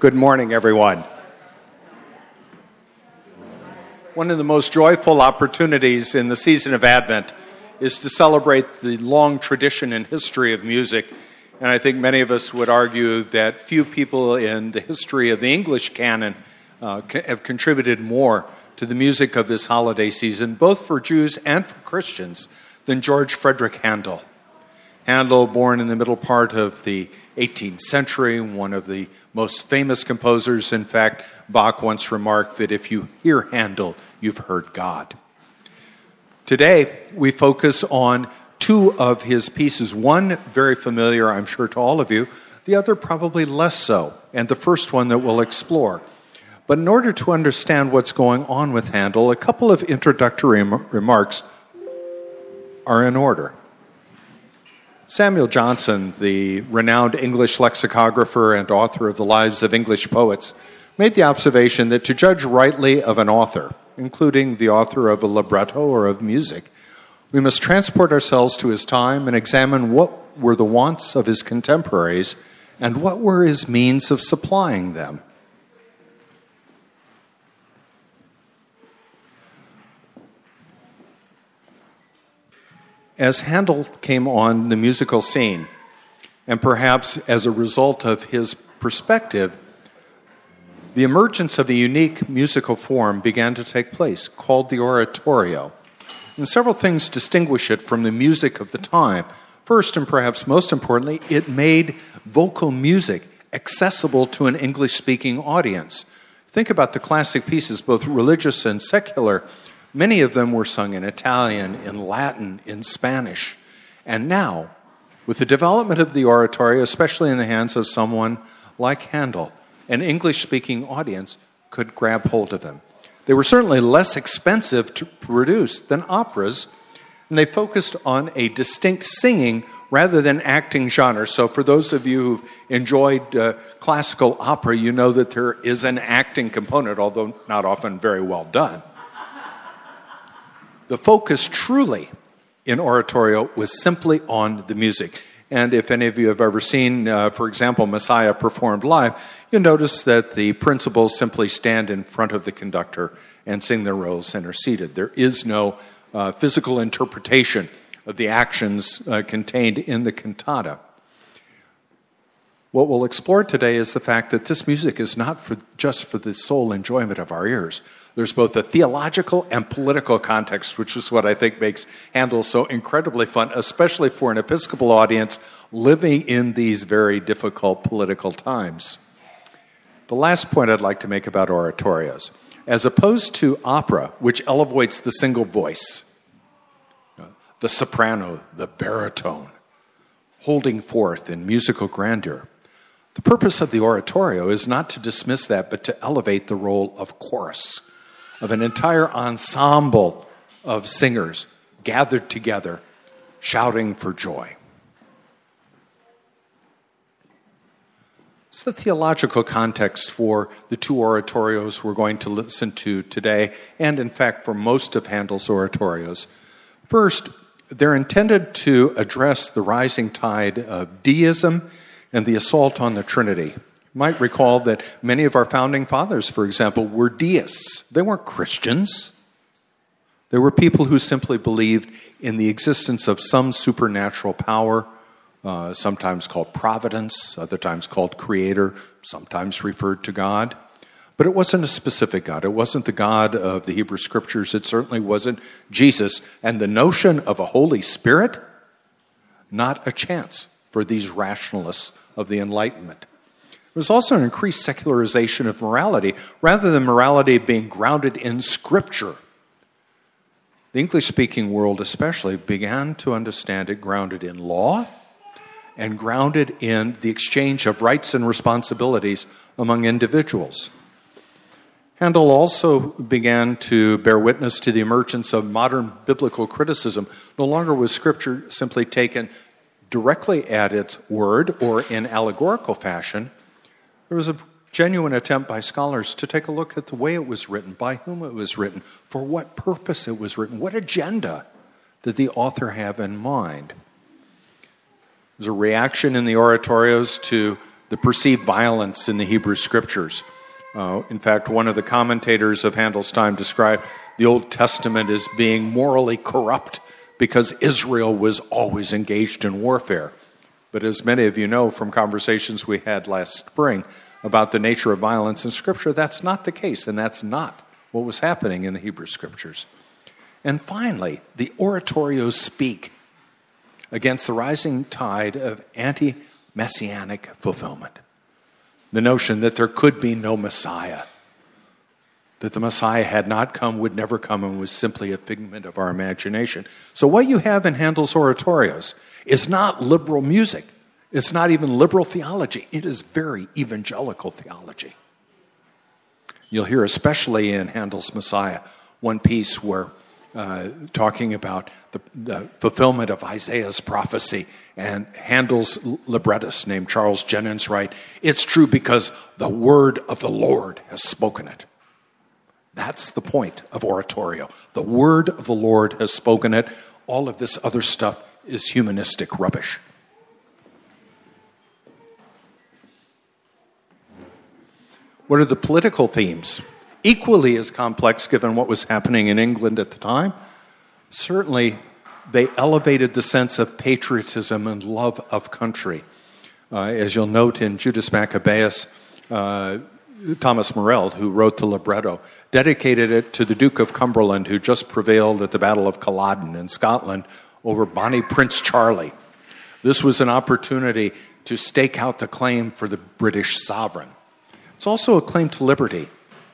Good morning, everyone. One of the most joyful opportunities in the season of Advent is to celebrate the long tradition and history of music. And I think many of us would argue that few people in the history of the English canon uh, have contributed more to the music of this holiday season, both for Jews and for Christians, than George Frederick Handel. Handel, born in the middle part of the 18th century, one of the most famous composers. In fact, Bach once remarked that if you hear Handel, you've heard God. Today, we focus on two of his pieces. One very familiar, I'm sure, to all of you, the other probably less so, and the first one that we'll explore. But in order to understand what's going on with Handel, a couple of introductory remarks are in order. Samuel Johnson, the renowned English lexicographer and author of the Lives of English Poets, made the observation that to judge rightly of an author, including the author of a libretto or of music, we must transport ourselves to his time and examine what were the wants of his contemporaries and what were his means of supplying them. As Handel came on the musical scene, and perhaps as a result of his perspective, the emergence of a unique musical form began to take place called the oratorio. And several things distinguish it from the music of the time. First, and perhaps most importantly, it made vocal music accessible to an English speaking audience. Think about the classic pieces, both religious and secular, Many of them were sung in Italian, in Latin, in Spanish. And now, with the development of the oratorio, especially in the hands of someone like Handel, an English speaking audience could grab hold of them. They were certainly less expensive to produce than operas, and they focused on a distinct singing rather than acting genre. So, for those of you who've enjoyed uh, classical opera, you know that there is an acting component, although not often very well done. The focus truly in oratorio was simply on the music. And if any of you have ever seen, uh, for example, Messiah performed live, you'll notice that the principals simply stand in front of the conductor and sing their roles and are seated. There is no uh, physical interpretation of the actions uh, contained in the cantata. What we'll explore today is the fact that this music is not for, just for the sole enjoyment of our ears. There's both a theological and political context, which is what I think makes Handel so incredibly fun, especially for an Episcopal audience living in these very difficult political times. The last point I'd like to make about oratorios as opposed to opera, which elevates the single voice, the soprano, the baritone, holding forth in musical grandeur. The purpose of the oratorio is not to dismiss that, but to elevate the role of chorus of an entire ensemble of singers gathered together, shouting for joy. It's the theological context for the two oratorios we're going to listen to today, and in fact, for most of Handel's oratorios. First, they're intended to address the rising tide of deism and the assault on the Trinity might recall that many of our founding fathers, for example, were deists. They weren't Christians. They were people who simply believed in the existence of some supernatural power, uh, sometimes called providence, other times called creator, sometimes referred to God. But it wasn't a specific God. It wasn't the God of the Hebrew Scriptures. It certainly wasn't Jesus. And the notion of a Holy Spirit, not a chance for these rationalists of the Enlightenment. There's also an increased secularization of morality rather than morality being grounded in Scripture. The English speaking world, especially, began to understand it grounded in law and grounded in the exchange of rights and responsibilities among individuals. Handel also began to bear witness to the emergence of modern biblical criticism. No longer was Scripture simply taken directly at its word or in allegorical fashion, there was a genuine attempt by scholars to take a look at the way it was written, by whom it was written, for what purpose it was written, what agenda did the author have in mind. There's a reaction in the oratorios to the perceived violence in the Hebrew scriptures. Uh, in fact, one of the commentators of Handel's time described the Old Testament as being morally corrupt because Israel was always engaged in warfare. But as many of you know from conversations we had last spring about the nature of violence in Scripture, that's not the case, and that's not what was happening in the Hebrew Scriptures. And finally, the oratorios speak against the rising tide of anti messianic fulfillment. The notion that there could be no Messiah, that the Messiah had not come, would never come, and was simply a figment of our imagination. So, what you have in Handel's oratorios is not liberal music, it's not even liberal theology, it is very evangelical theology. You'll hear, especially in Handel's Messiah, one piece where uh, talking about the, the, fulfillment of Isaiah's prophecy. And Handel's librettist, named Charles Jennens, write, It's true because the word of the Lord has spoken it. That's the point of oratorio. The word of the Lord has spoken it. All of this other stuff is humanistic rubbish. What are the political themes? equally as complex given what was happening in England at the time. Certainly, they elevated the sense of patriotism and love of country. Uh, as you'll note in Judas Maccabeus, uh, Thomas Morell, who wrote the libretto, dedicated it to the Duke of Cumberland, who just prevailed at the Battle of Culloden in Scotland over Bonnie Prince Charlie. This was an opportunity to stake out the claim for the British sovereign. It's also a claim to liberty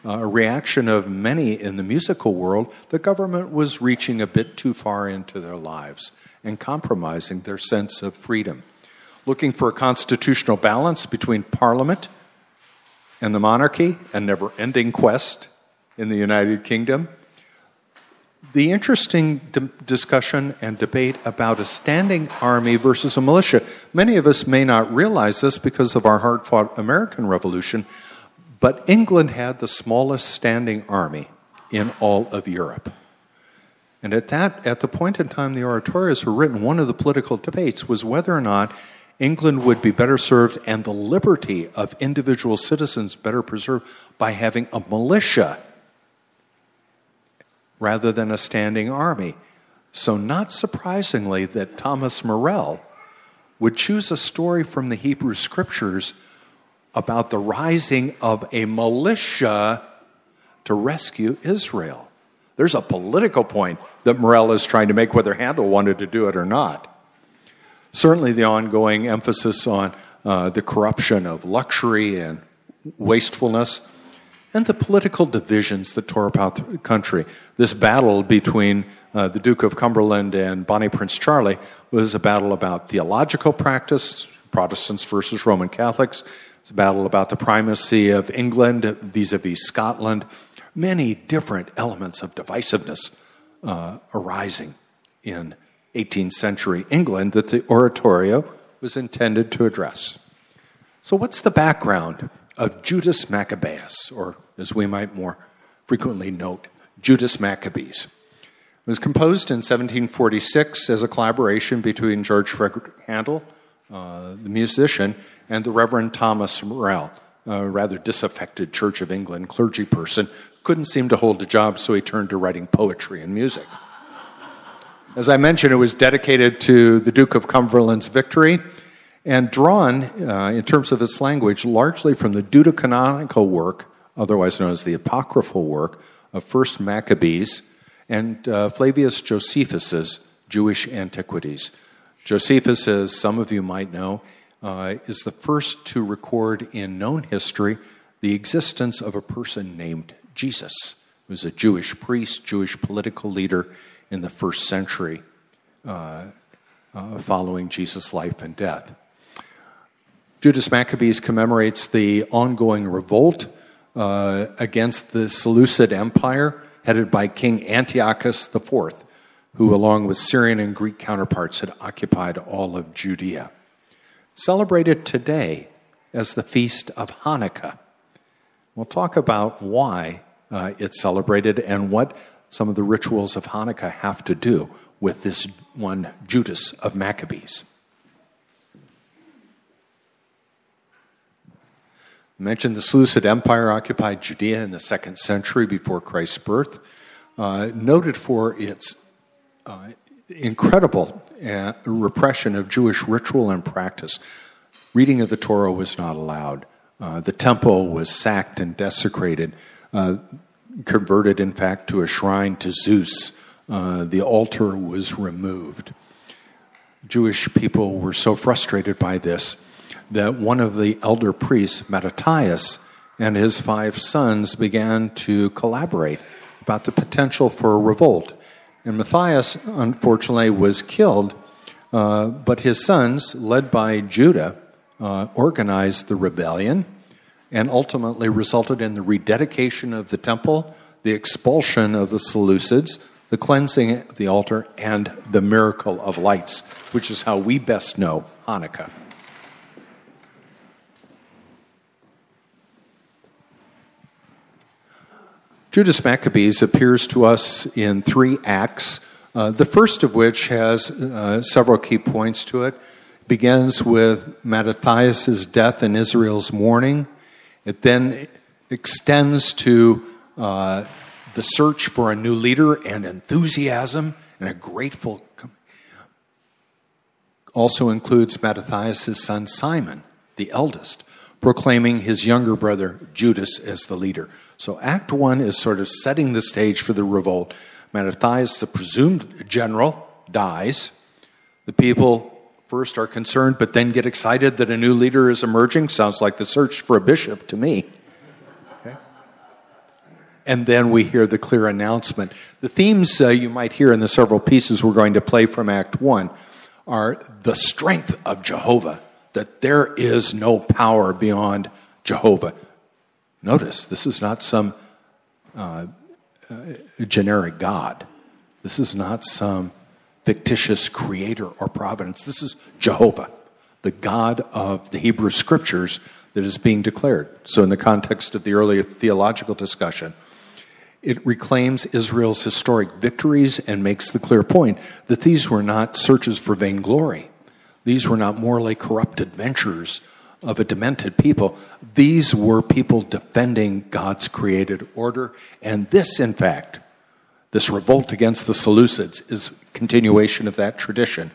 uh, a reaction of many in the musical world, the government was reaching a bit too far into their lives and compromising their sense of freedom. Looking for a constitutional balance between parliament and the monarchy, a never ending quest in the United Kingdom. The interesting d- discussion and debate about a standing army versus a militia. Many of us may not realize this because of our hard fought American Revolution, but England had the smallest standing army in all of Europe. And at that, at the point in time the oratorios were written, one of the political debates was whether or not England would be better served and the liberty of individual citizens better preserved by having a militia rather than a standing army. So, not surprisingly, that Thomas Morell would choose a story from the Hebrew scriptures about the rising of a militia to rescue Israel. There's a political point that Morell is trying to make, whether Handel wanted to do it or not. Certainly, the ongoing emphasis on uh, the corruption of luxury and wastefulness, and the political divisions that tore apart the country. This battle between uh, the Duke of Cumberland and Bonnie Prince Charlie was a battle about theological practice, Protestants versus Roman Catholics, it's a battle about the primacy of England vis a vis Scotland. Many different elements of divisiveness uh, arising in 18th century England that the oratorio was intended to address. So, what's the background of Judas Maccabeus, or as we might more frequently note, Judas Maccabees? It was composed in 1746 as a collaboration between George Frederick Handel, uh, the musician, and the Reverend Thomas Morell, a rather disaffected Church of England clergy person, couldn't seem to hold a job, so he turned to writing poetry and music. As I mentioned, it was dedicated to the Duke of Cumberland's victory and drawn, uh, in terms of its language, largely from the deuterocanonical work, otherwise known as the apocryphal work, of First Maccabees and uh, Flavius Josephus's Jewish Antiquities. Josephus, as some of you might know, uh, is the first to record in known history the existence of a person named Jesus, who was a Jewish priest, Jewish political leader in the first century uh, uh, following Jesus' life and death. Judas Maccabees commemorates the ongoing revolt uh, against the Seleucid Empire headed by King Antiochus IV, who, along with Syrian and Greek counterparts, had occupied all of Judea celebrated today as the Feast of Hanukkah. We'll talk about why uh, it's celebrated and what some of the rituals of Hanukkah have to do with this one Judas of Maccabees. Mentioned the Seleucid Empire occupied Judea in the second century before Christ's birth, uh, noted for its uh, incredible uh, repression of Jewish ritual and practice. Reading of the Torah was not allowed. Uh, the temple was sacked and desecrated, uh, converted, in fact, to a shrine to Zeus. Uh, the altar was removed. Jewish people were so frustrated by this that one of the elder priests, Mattathias, and his five sons began to collaborate about the potential for a revolt. And Matthias, unfortunately, was killed, uh, but his sons, led by Judah, uh, organized the rebellion and ultimately resulted in the rededication of the temple, the expulsion of the Seleucids, the cleansing of the altar, and the miracle of lights, which is how we best know Hanukkah. Judas Maccabees appears to us in three acts, uh, the first of which has uh, several key points to it. it begins with Mattathias' death and Israel's mourning. It then extends to uh, the search for a new leader and enthusiasm and a grateful. Also includes Mattathias' son Simon, the eldest, proclaiming his younger brother Judas as the leader. So Act 1 is sort of setting the stage for the revolt. Mattathias, the presumed general, dies. The people first are concerned, but then get excited that a new leader is emerging. Sounds like the search for a bishop to me. And then we hear the clear announcement. The themes uh, you might hear in the several pieces we're going to play from Act 1 are the strength of Jehovah, that there is no power beyond Jehovah. Notice, this is not some uh, uh, generic God. This is not some fictitious creator or providence. This is Jehovah, the God of the Hebrew scriptures that is being declared. So, in the context of the earlier theological discussion, it reclaims Israel's historic victories and makes the clear point that these were not searches for vainglory. These were not morally corrupted ventures of a demented people. These were people defending God's created order. And this, in fact, this revolt against the Seleucids is continuation of that tradition.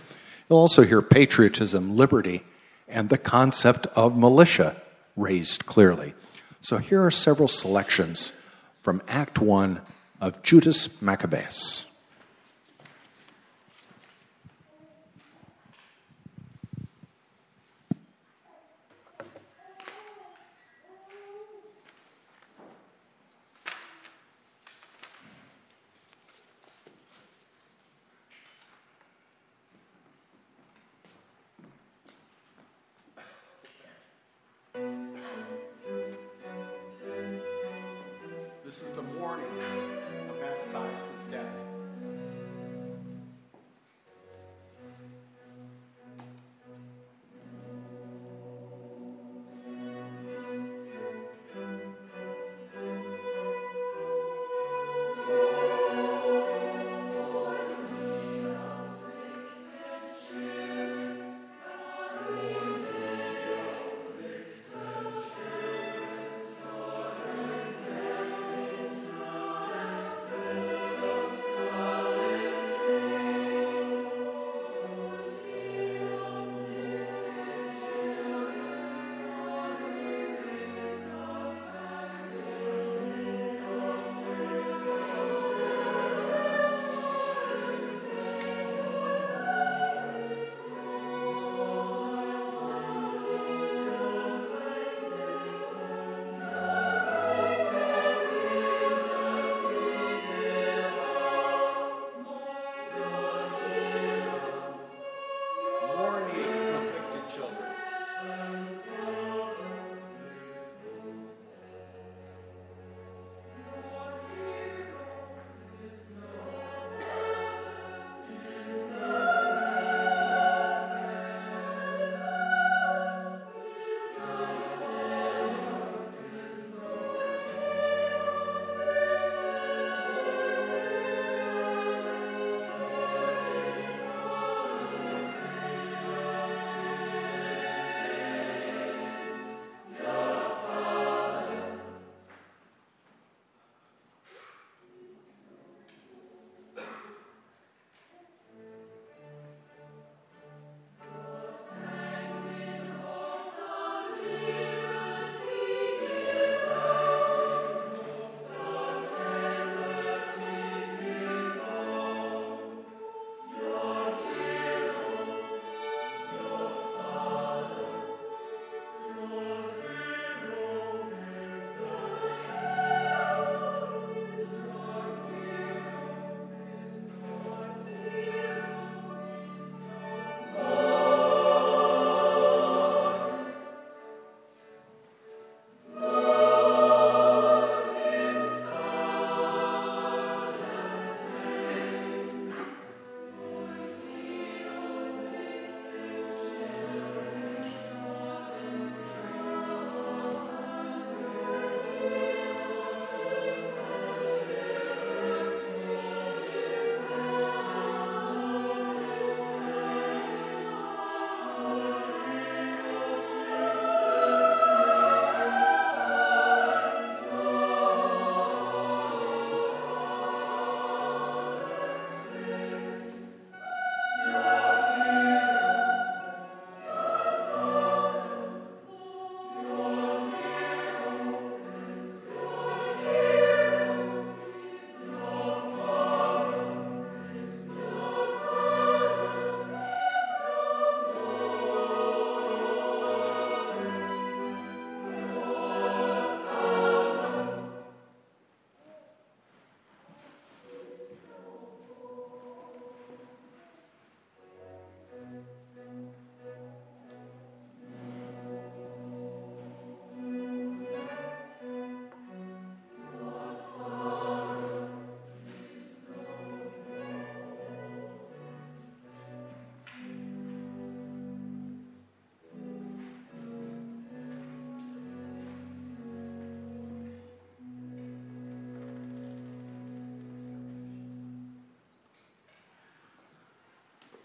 You'll also hear patriotism, liberty, and the concept of militia raised clearly. So here are several selections from Act 1 of Judas Maccabeus. This is the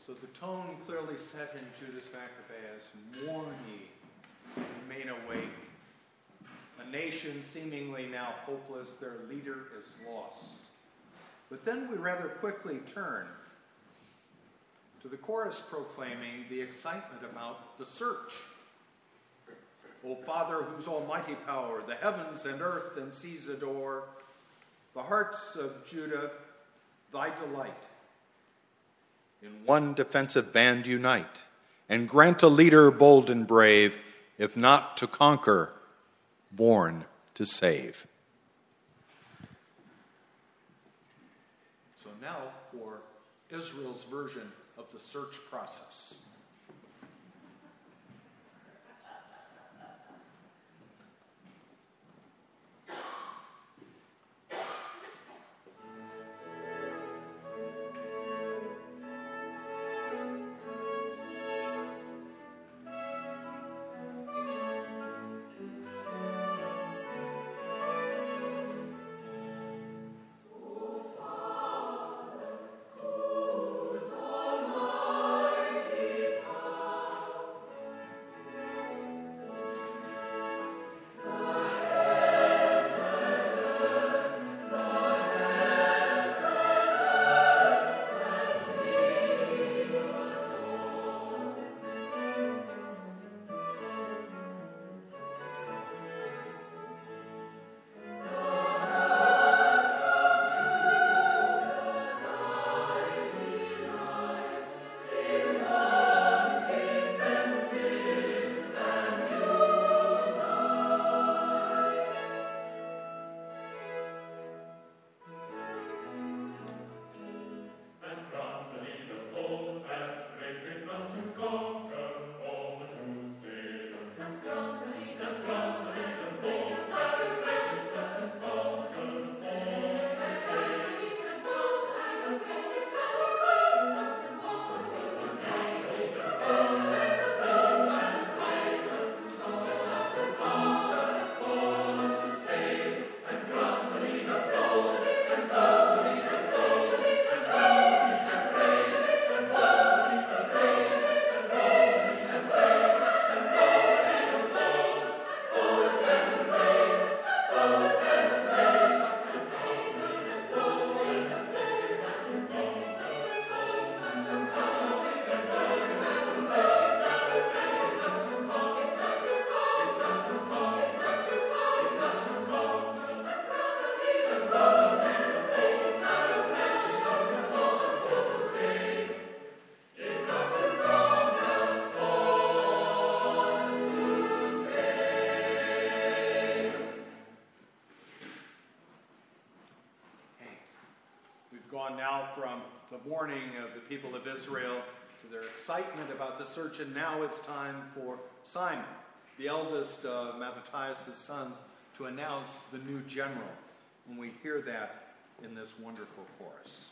So the tone clearly set in Judas Maccabeus Mourn ye, remain awake. A nation seemingly now hopeless, their leader is lost. But then we rather quickly turn to the chorus proclaiming the excitement about the search. O Father, whose almighty power the heavens and earth and seas adore, the hearts of Judah, thy delight in one defensive band unite, and grant a leader bold and brave, if not to conquer, born to save. So now for Israel's version of the search process. People of Israel to their excitement about the search, and now it's time for Simon, the eldest of Mattathias' sons, to announce the new general. When we hear that in this wonderful chorus.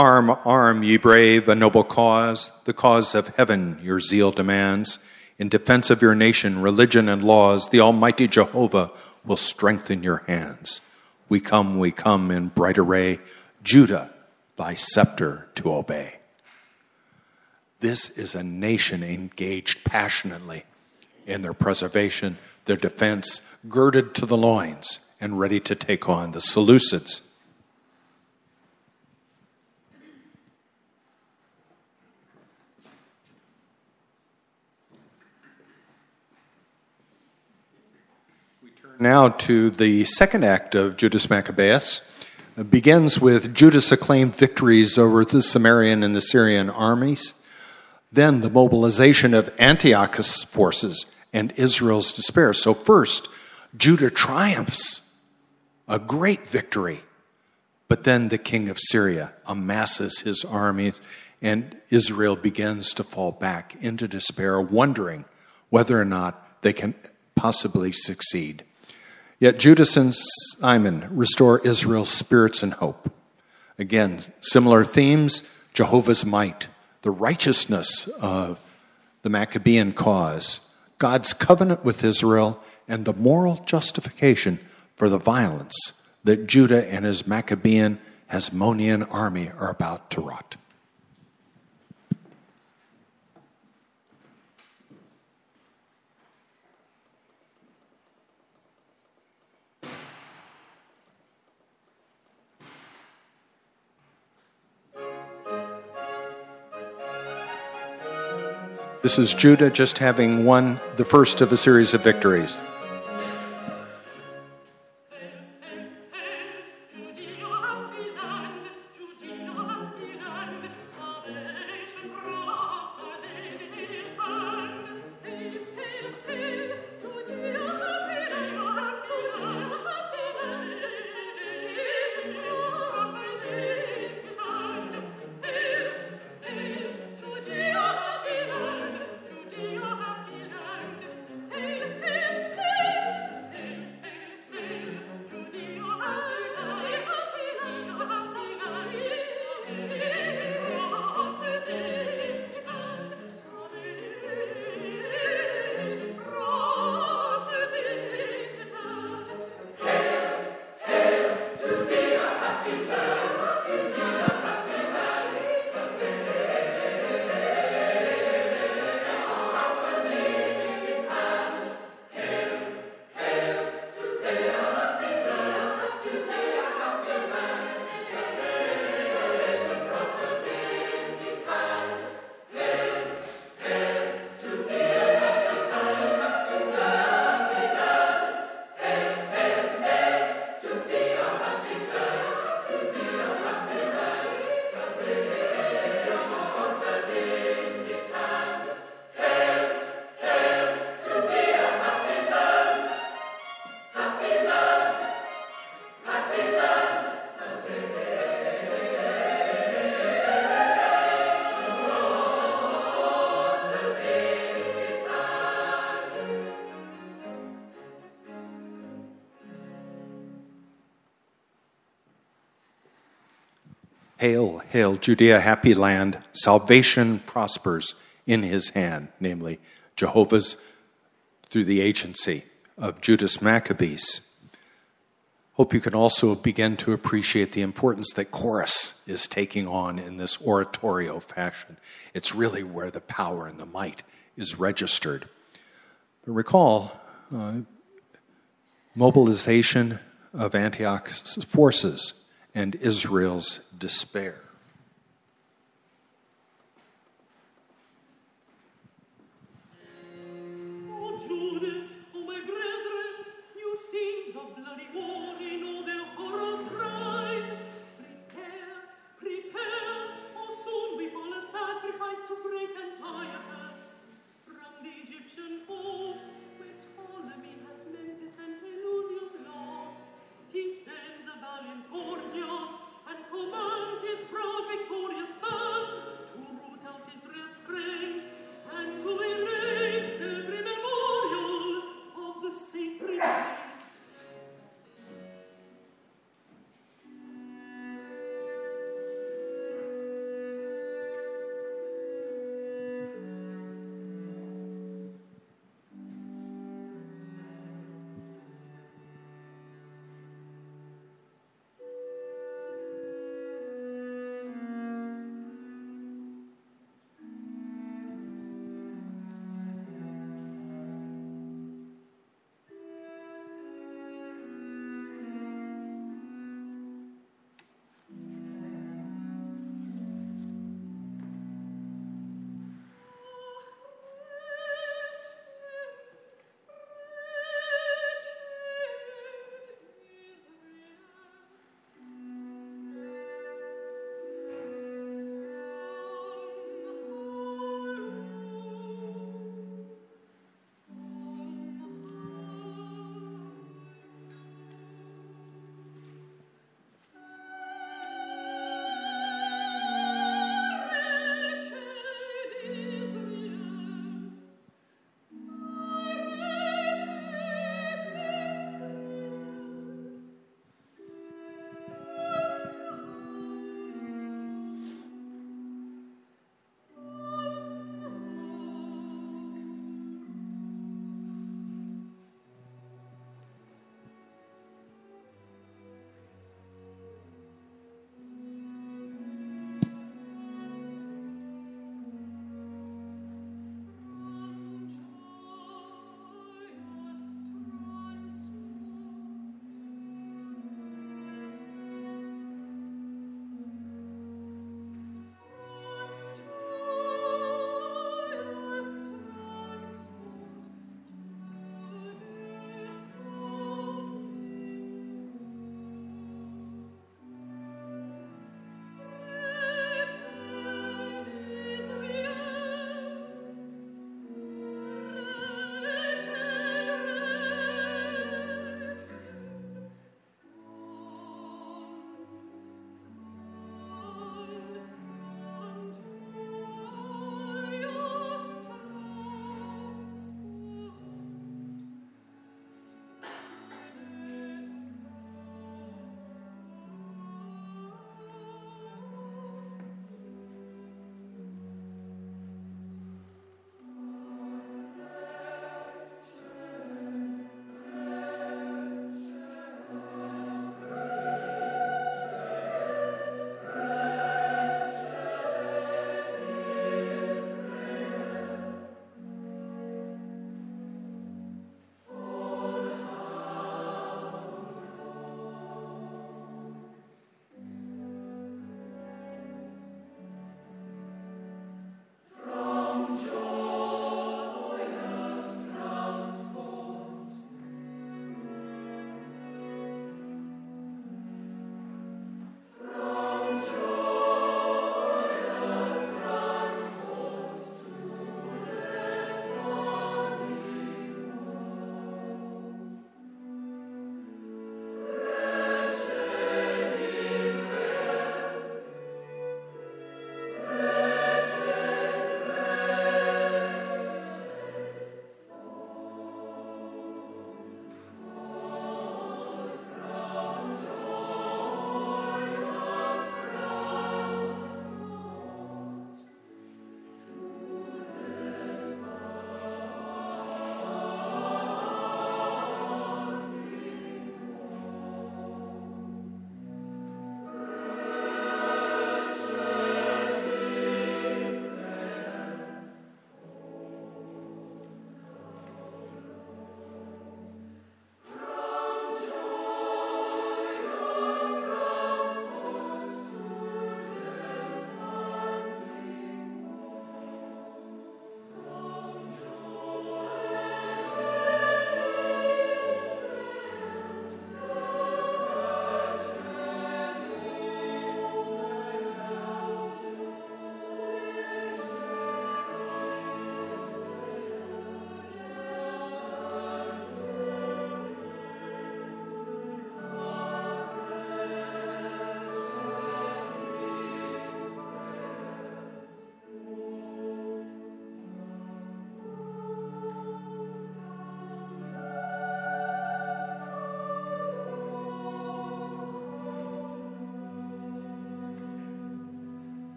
Arm, arm, ye brave, a noble cause, the cause of heaven your zeal demands. In defense of your nation, religion, and laws, the Almighty Jehovah will strengthen your hands. We come, we come in bright array, Judah, thy scepter to obey. This is a nation engaged passionately in their preservation their defense girded to the loins and ready to take on the Seleucids. Now to the second act of Judas Maccabeus. It begins with Judas' acclaimed victories over the Samarian and the Syrian armies, then the mobilization of Antiochus' forces and Israel's despair. So, first, Judah triumphs, a great victory. But then the king of Syria amasses his armies, and Israel begins to fall back into despair, wondering whether or not they can possibly succeed. Yet Judas and Simon restore Israel's spirits and hope. Again, similar themes Jehovah's might, the righteousness of the Maccabean cause, God's covenant with Israel, and the moral justification for the violence that Judah and his Maccabean Hasmonean army are about to wrought. This is Judah just having won the first of a series of victories. Hail, Judea, happy land. Salvation prospers in his hand, namely Jehovah's through the agency of Judas Maccabees. Hope you can also begin to appreciate the importance that chorus is taking on in this oratorio fashion. It's really where the power and the might is registered. But recall, uh, mobilization of Antioch's forces and Israel's despair.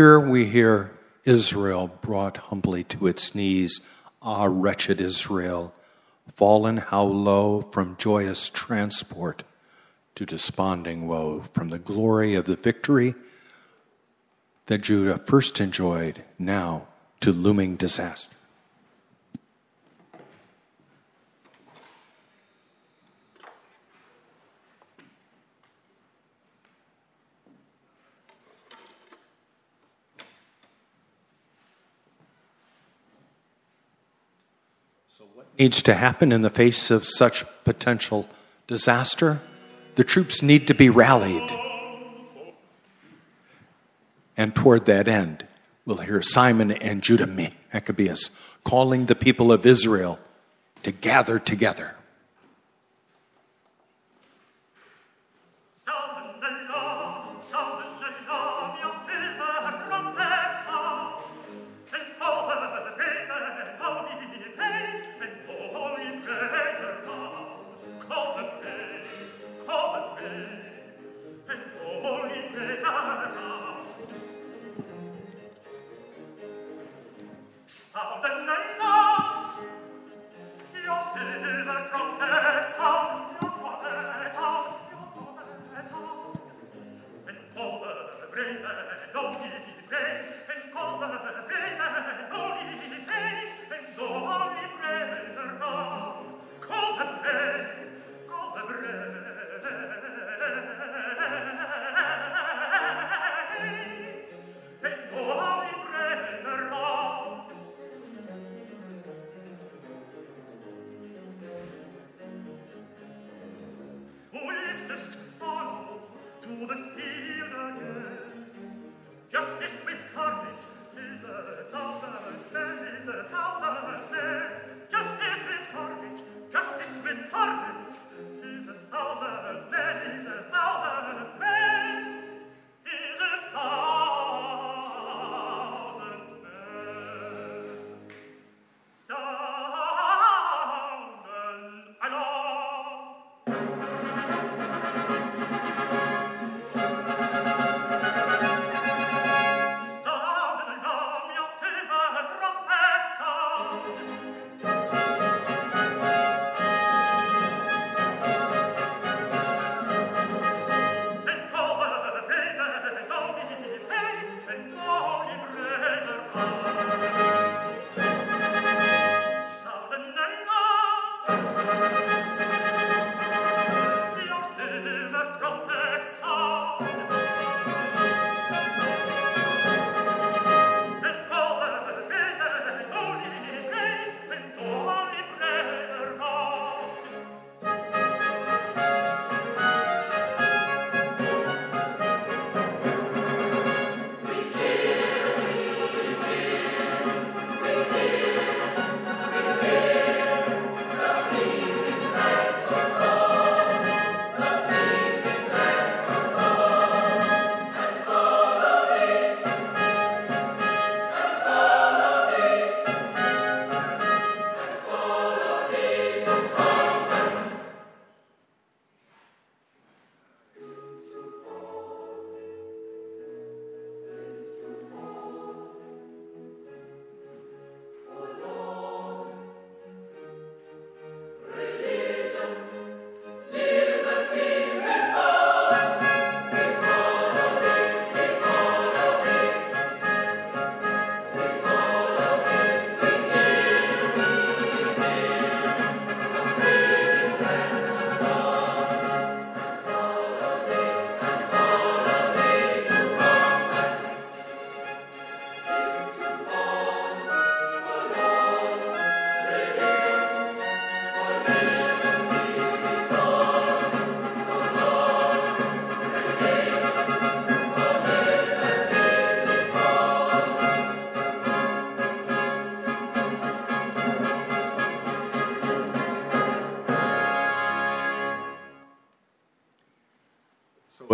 Here we hear Israel brought humbly to its knees. Ah, wretched Israel, fallen how low from joyous transport to desponding woe, from the glory of the victory that Judah first enjoyed, now to looming disaster. Needs to happen in the face of such potential disaster? The troops need to be rallied. And toward that end, we'll hear Simon and Judah Maccabeus calling the people of Israel to gather together.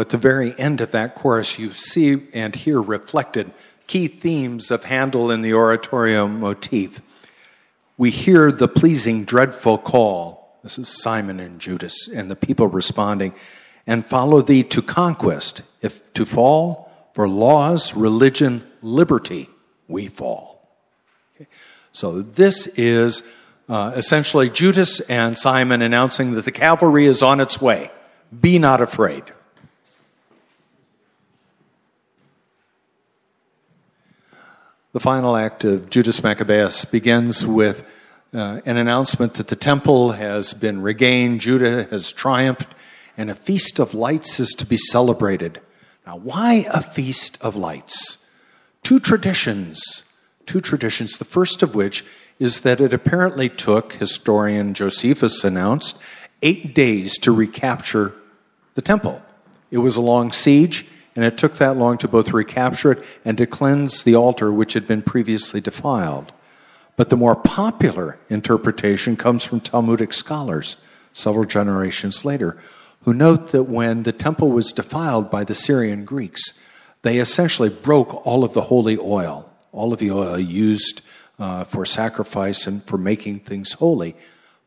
At the very end of that chorus, you see and hear reflected key themes of Handel in the oratorio motif. We hear the pleasing, dreadful call. This is Simon and Judas, and the people responding, and follow thee to conquest. If to fall, For laws, religion, liberty, we fall. Okay? So this is uh, essentially Judas and Simon announcing that the cavalry is on its way. Be not afraid. The final act of Judas Maccabeus begins with uh, an announcement that the temple has been regained, Judah has triumphed, and a feast of lights is to be celebrated. Now, why a feast of lights? Two traditions. Two traditions. The first of which is that it apparently took, historian Josephus announced, eight days to recapture the temple. It was a long siege, and it took that long to both recapture it and to cleanse the altar which had been previously defiled. But the more popular interpretation comes from Talmudic scholars several generations later, who note that when the temple was defiled by the Syrian Greeks, they essentially broke all of the holy oil, all of the oil used uh, for sacrifice and for making things holy,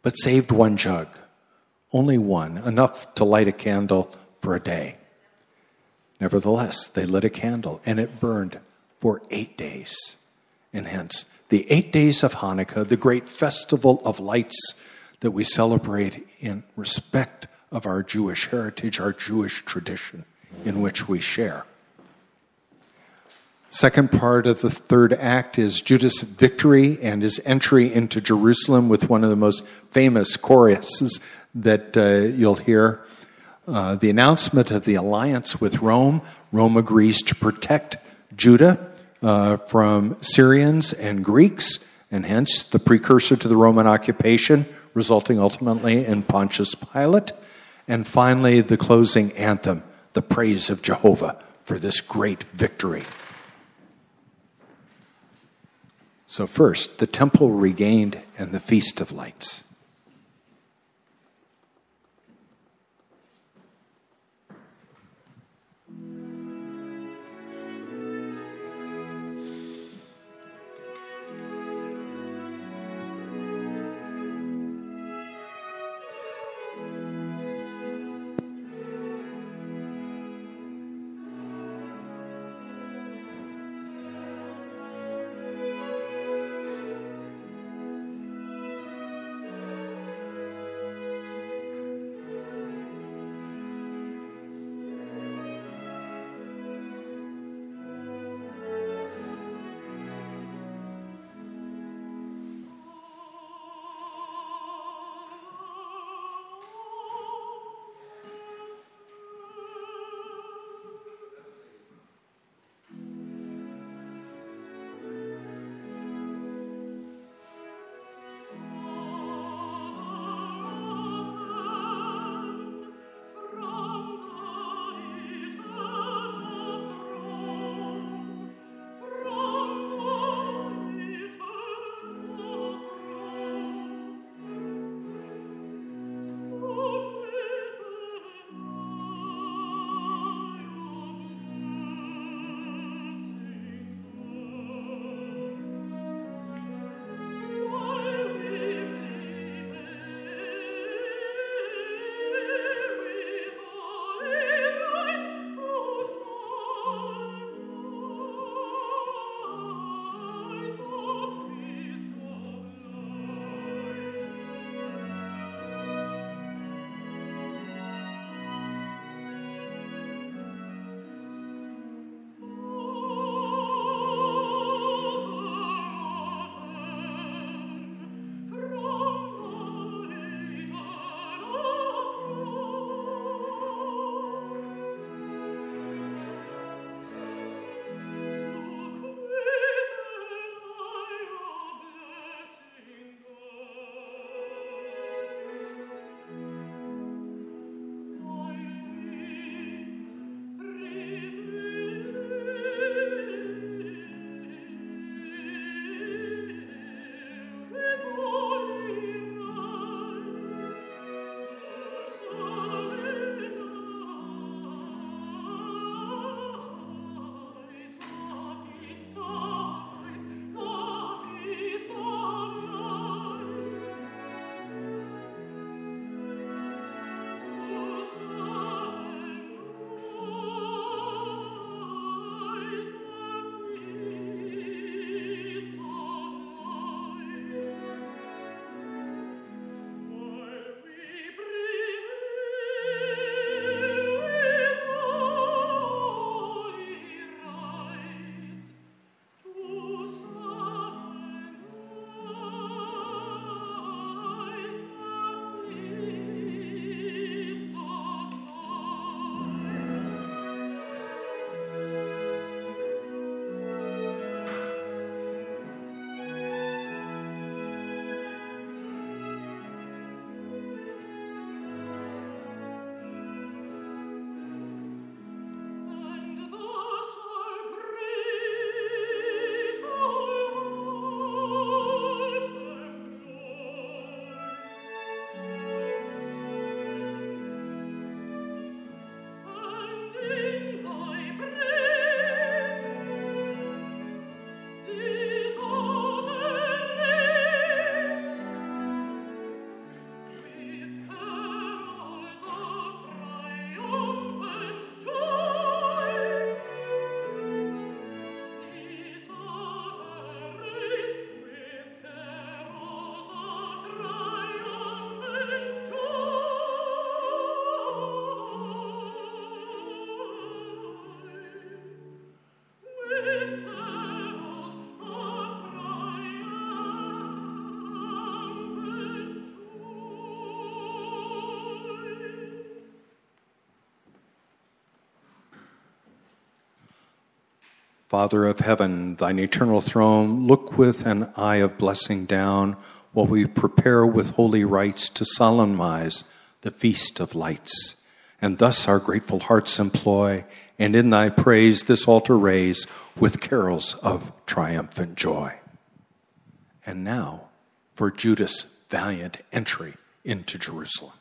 but saved one jug, only one, enough to light a candle for a day. Nevertheless, they lit a candle and it burned for eight days. And hence, the eight days of Hanukkah, the great festival of lights that we celebrate in respect of our Jewish heritage, our Jewish tradition in which we share. Second part of the third act is Judas' victory and his entry into Jerusalem with one of the most famous choruses that uh, you'll hear. Uh, the announcement of the alliance with Rome. Rome agrees to protect Judah uh, from Syrians and Greeks, and hence the precursor to the Roman occupation, resulting ultimately in Pontius Pilate. And finally, the closing anthem, the praise of Jehovah for this great victory. So, first, the temple regained and the Feast of Lights. Father of heaven, thine eternal throne, look with an eye of blessing down while we prepare with holy rites to solemnize the feast of lights. And thus our grateful hearts employ, and in thy praise this altar raise with carols of triumphant joy. And now for Judas' valiant entry into Jerusalem.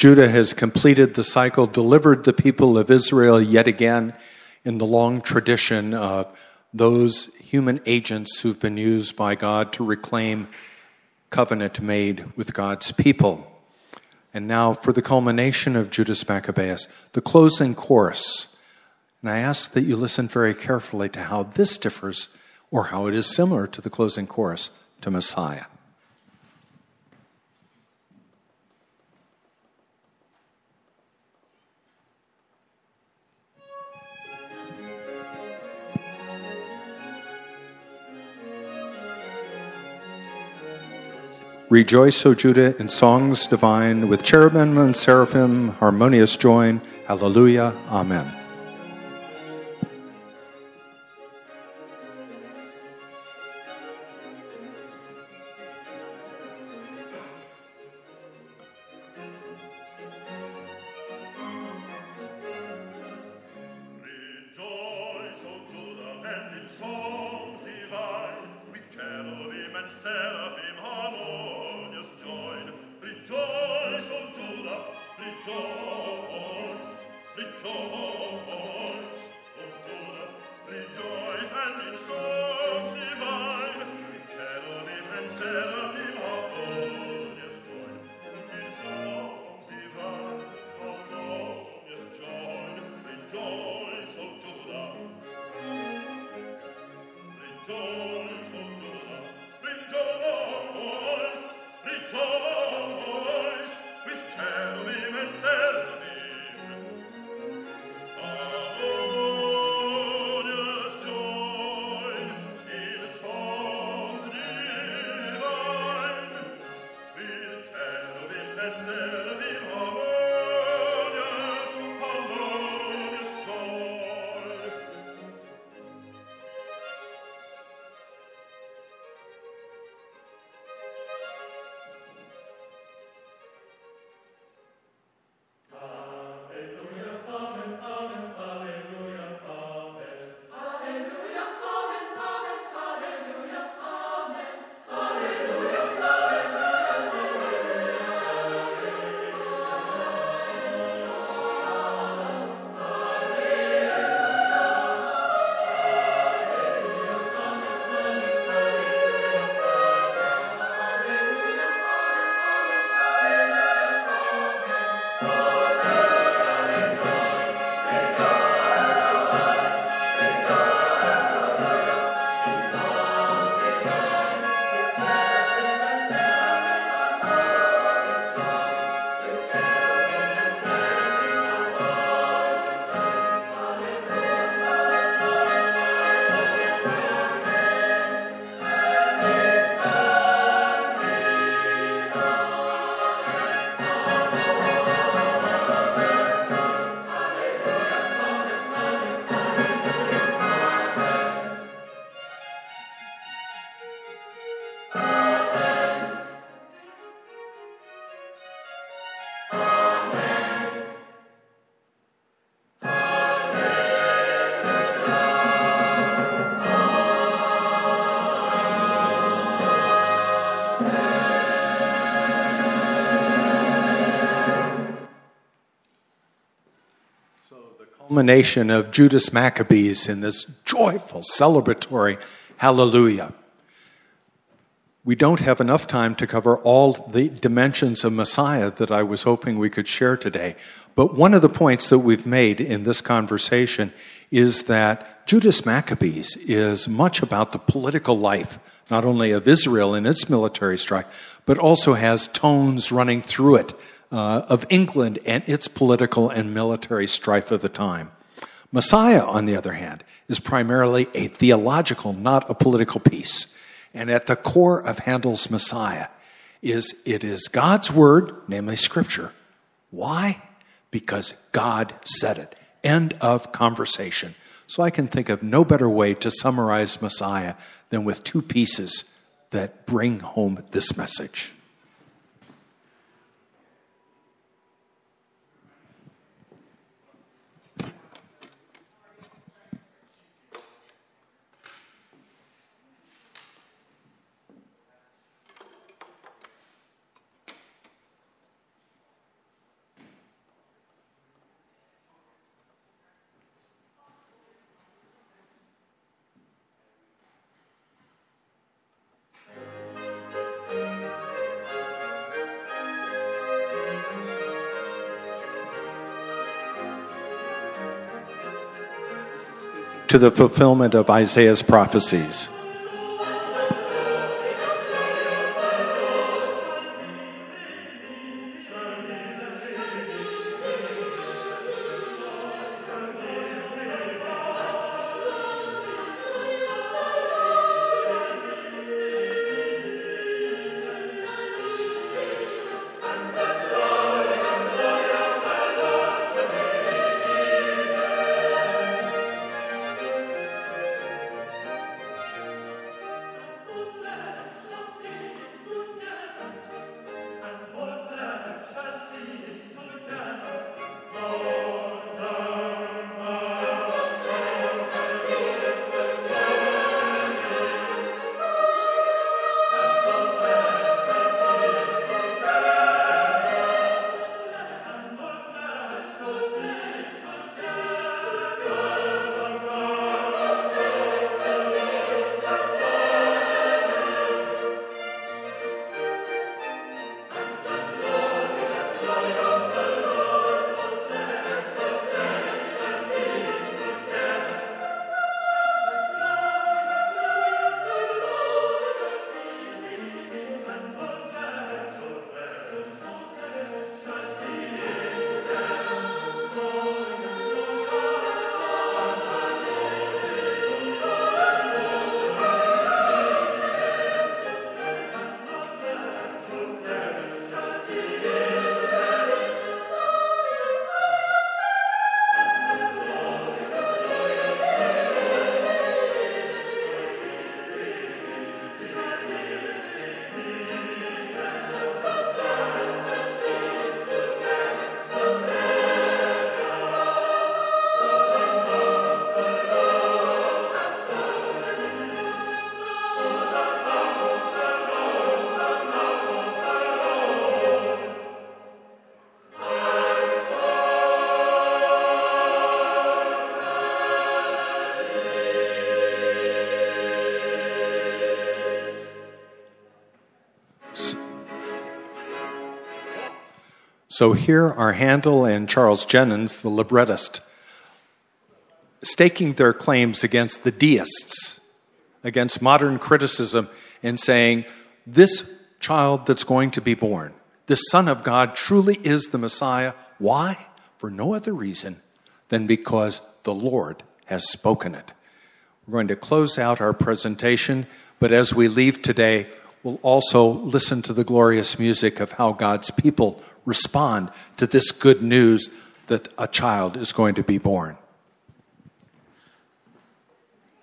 Judah has completed the cycle, delivered the people of Israel yet again in the long tradition of those human agents who've been used by God to reclaim covenant made with God's people. And now for the culmination of Judas Maccabeus, the closing chorus. And I ask that you listen very carefully to how this differs or how it is similar to the closing chorus to Messiah. Rejoice, O Judah, in songs divine, with cherubim and seraphim, harmonious join. Hallelujah. Amen. Culmination of Judas Maccabees in this joyful, celebratory hallelujah. We don't have enough time to cover all the dimensions of Messiah that I was hoping we could share today. But one of the points that we've made in this conversation is that Judas Maccabees is much about the political life, not only of Israel in its military strife, but also has tones running through it uh, of England and its political and military strife of the time. Messiah, on the other hand, is primarily a theological, not a political piece. And at the core of Handel's Messiah is it is God's word, namely scripture. Why? Because God said it. End of conversation. So I can think of no better way to summarize Messiah than with two pieces that bring home this message. To the fulfillment of Isaiah's prophecies. So here are Handel and Charles Jennens, the librettist, staking their claims against the deists, against modern criticism, and saying, This child that's going to be born, this Son of God, truly is the Messiah. Why? For no other reason than because the Lord has spoken it. We're going to close out our presentation, but as we leave today, we'll also listen to the glorious music of how God's people respond to this good news that a child is going to be born.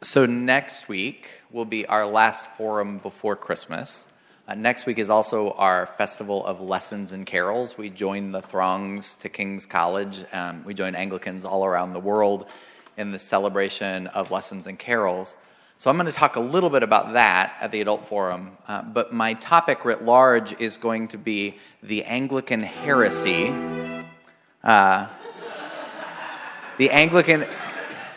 So, next week will be our last forum before Christmas. Uh, next week is also our festival of lessons and carols. We join the throngs to King's College. Um, we join Anglicans all around the world in the celebration of lessons and carols. So, I'm going to talk a little bit about that at the Adult Forum, uh, but my topic writ large is going to be the Anglican heresy. Uh, the Anglican.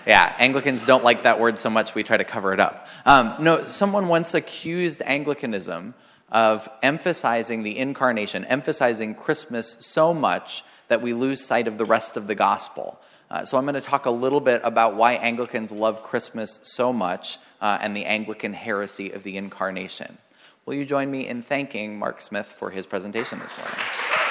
Yeah, Anglicans don't like that word so much we try to cover it up. Um, no, someone once accused Anglicanism of emphasizing the incarnation, emphasizing Christmas so much that we lose sight of the rest of the gospel. Uh, so I'm going to talk a little bit about why Anglicans love Christmas so much uh, and the Anglican heresy of the incarnation. Will you join me in thanking Mark Smith for his presentation this morning?